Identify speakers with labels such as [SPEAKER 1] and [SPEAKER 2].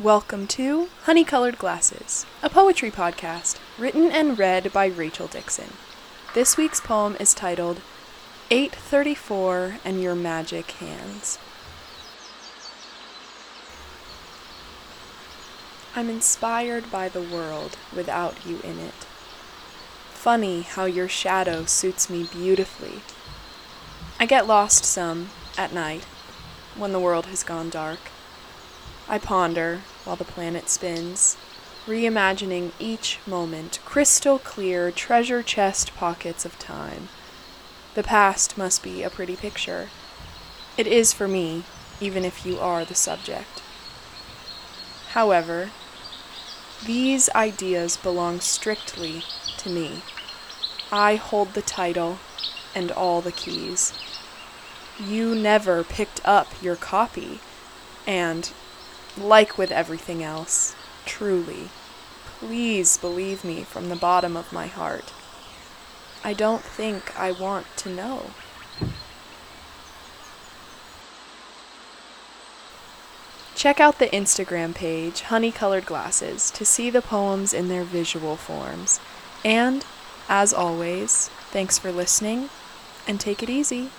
[SPEAKER 1] Welcome to Honey Colored Glasses, a poetry podcast written and read by Rachel Dixon. This week's poem is titled 834 and Your Magic Hands. I'm inspired by the world without you in it. Funny how your shadow suits me beautifully. I get lost some at night when the world has gone dark. I ponder while the planet spins, reimagining each moment, crystal clear treasure chest pockets of time. The past must be a pretty picture. It is for me, even if you are the subject. However, these ideas belong strictly to me. I hold the title and all the keys. You never picked up your copy, and like with everything else, truly, please believe me from the bottom of my heart. I don't think I want to know. Check out the Instagram page, Honey Colored Glasses, to see the poems in their visual forms. And, as always, thanks for listening, and take it easy.